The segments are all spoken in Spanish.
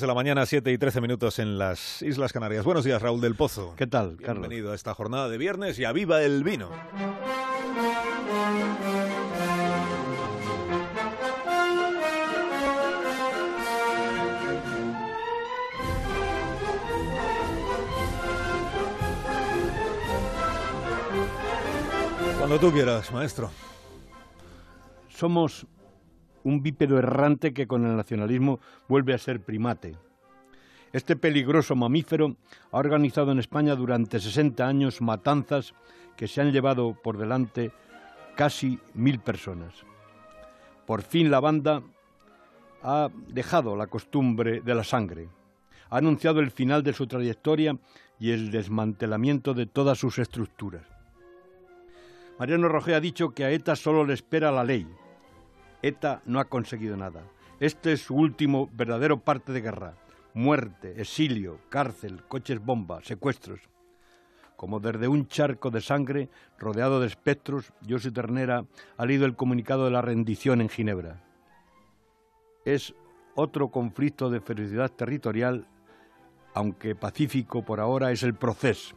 De la mañana, 7 y 13 minutos en las Islas Canarias. Buenos días, Raúl del Pozo. ¿Qué tal, Carlos? Bienvenido a esta jornada de viernes y a viva el vino. Cuando tú quieras, maestro. Somos un bípedo errante que con el nacionalismo vuelve a ser primate. Este peligroso mamífero ha organizado en España durante 60 años matanzas que se han llevado por delante casi mil personas. Por fin la banda ha dejado la costumbre de la sangre, ha anunciado el final de su trayectoria y el desmantelamiento de todas sus estructuras. Mariano Roger ha dicho que a ETA solo le espera la ley, ETA no ha conseguido nada. Este es su último verdadero parte de guerra. Muerte, exilio, cárcel, coches bomba, secuestros. Como desde un charco de sangre, rodeado de espectros, José Ternera ha leído el comunicado de la rendición en Ginebra. Es otro conflicto de ferocidad territorial, aunque pacífico por ahora, es el proceso.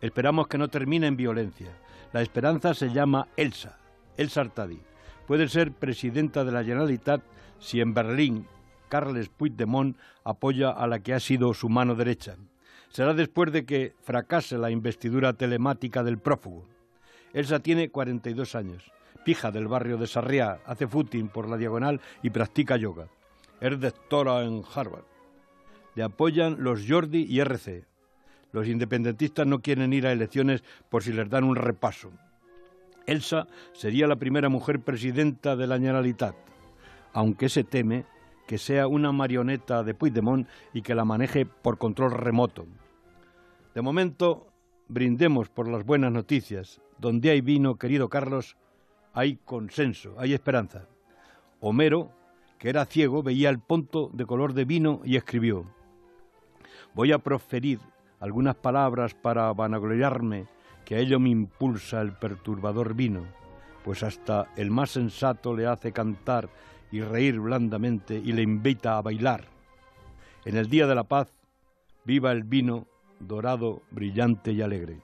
Esperamos que no termine en violencia. La esperanza se llama Elsa, Elsa Artadi puede ser presidenta de la Generalitat si en Berlín Carles Puigdemont apoya a la que ha sido su mano derecha. Será después de que fracase la investidura telemática del prófugo. Elsa tiene 42 años, pija del barrio de Sarriá, hace footing por la diagonal y practica yoga. Es doctora en Harvard. Le apoyan los Jordi y RC. Los independentistas no quieren ir a elecciones por si les dan un repaso. Elsa sería la primera mujer presidenta de la Generalitat, aunque se teme que sea una marioneta de Puigdemont y que la maneje por control remoto. De momento, brindemos por las buenas noticias. Donde hay vino, querido Carlos, hay consenso, hay esperanza. Homero, que era ciego, veía el punto de color de vino y escribió, Voy a proferir algunas palabras para vanagloriarme que a ello me impulsa el perturbador vino, pues hasta el más sensato le hace cantar y reír blandamente y le invita a bailar. En el día de la paz, viva el vino dorado, brillante y alegre.